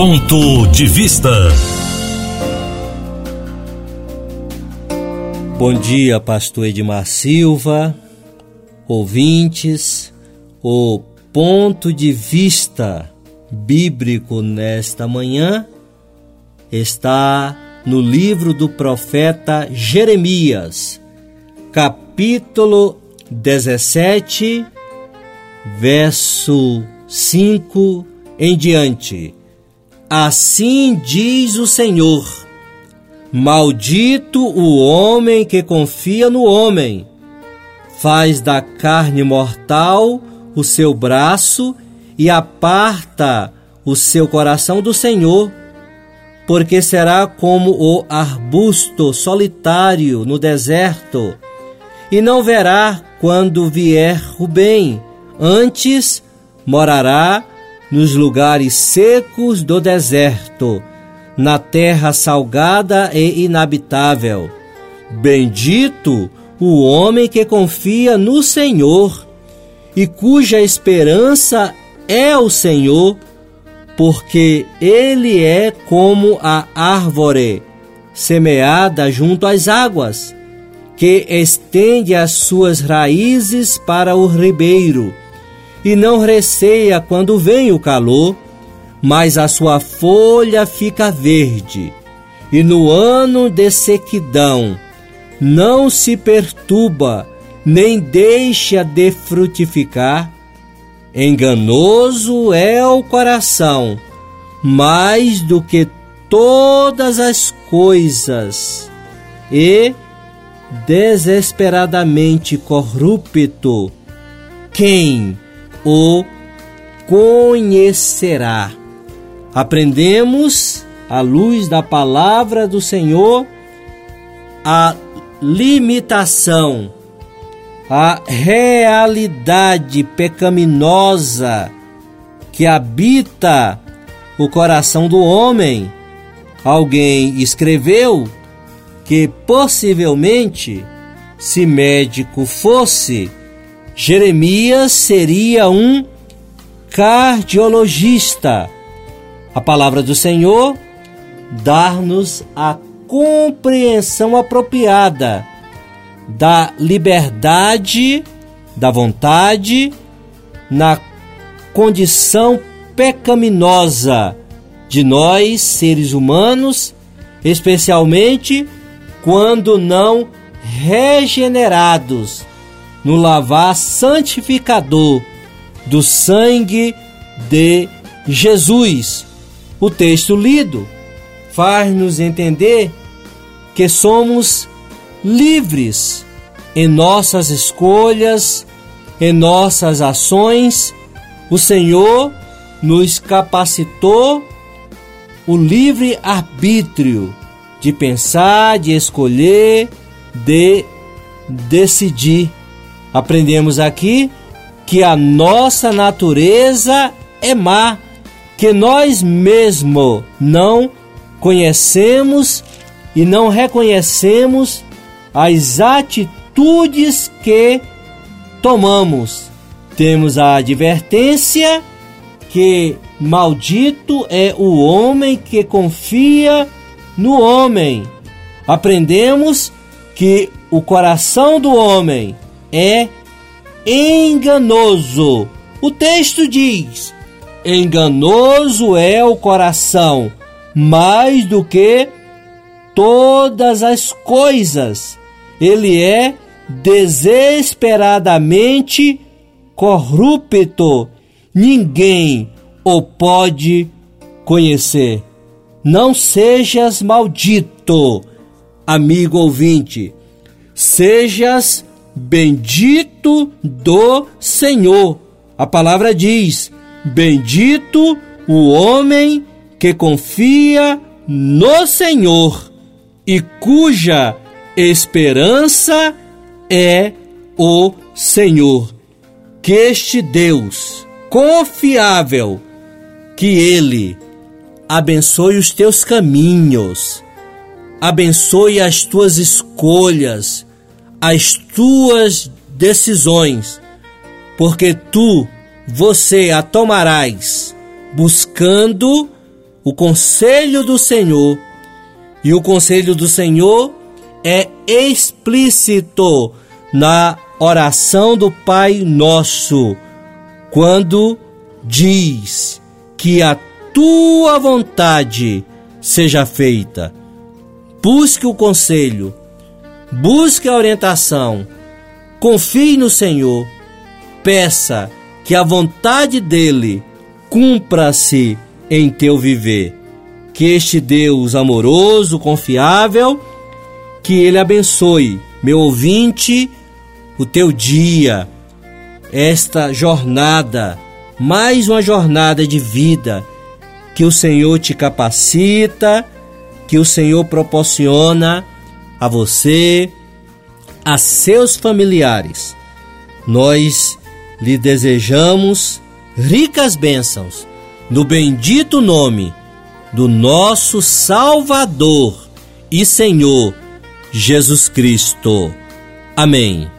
Ponto de Vista. Bom dia, pastor Edmar Silva, ouvintes. O ponto de vista bíblico nesta manhã está no livro do profeta Jeremias, capítulo 17, verso 5 em diante. Assim diz o Senhor: Maldito o homem que confia no homem, faz da carne mortal o seu braço e aparta o seu coração do Senhor, porque será como o arbusto solitário no deserto, e não verá quando vier o bem, antes morará nos lugares secos do deserto, na terra salgada e inabitável. Bendito o homem que confia no Senhor e cuja esperança é o Senhor, porque ele é como a árvore semeada junto às águas, que estende as suas raízes para o ribeiro e não receia quando vem o calor, mas a sua folha fica verde, e no ano de sequidão não se perturba, nem deixa de frutificar. Enganoso é o coração, mais do que todas as coisas, e desesperadamente corrupto. Quem o conhecerá. Aprendemos, à luz da palavra do Senhor, a limitação, a realidade pecaminosa que habita o coração do homem. Alguém escreveu que possivelmente, se médico fosse, Jeremias seria um cardiologista. A palavra do Senhor dar-nos a compreensão apropriada da liberdade, da vontade, na condição pecaminosa de nós, seres humanos, especialmente quando não regenerados no lavar santificador do sangue de Jesus. O texto lido faz-nos entender que somos livres em nossas escolhas, em nossas ações. O Senhor nos capacitou o livre arbítrio de pensar, de escolher, de decidir. Aprendemos aqui que a nossa natureza é má, que nós mesmo não conhecemos e não reconhecemos as atitudes que tomamos. Temos a advertência que maldito é o homem que confia no homem. Aprendemos que o coração do homem é enganoso. O texto diz: enganoso é o coração mais do que todas as coisas. Ele é desesperadamente corrupto. Ninguém o pode conhecer. Não sejas maldito, amigo ouvinte sejas bendito do Senhor. A palavra diz: Bendito o homem que confia no Senhor e cuja esperança é o Senhor. Que este Deus confiável, que Ele abençoe os teus caminhos, abençoe as tuas escolhas, as tuas decisões, porque tu, você a tomarás buscando o conselho do Senhor. E o conselho do Senhor é explícito na oração do Pai Nosso, quando diz que a tua vontade seja feita. Busque o conselho, busque a orientação, confie no Senhor, peça que a vontade dele cumpra-se em teu viver. Que este Deus amoroso, confiável, que ele abençoe, meu ouvinte, o teu dia, esta jornada, mais uma jornada de vida, que o Senhor te capacita, que o Senhor proporciona a você, a seus familiares. Nós lhe desejamos ricas bênçãos no bendito nome do nosso Salvador e Senhor Jesus Cristo. Amém.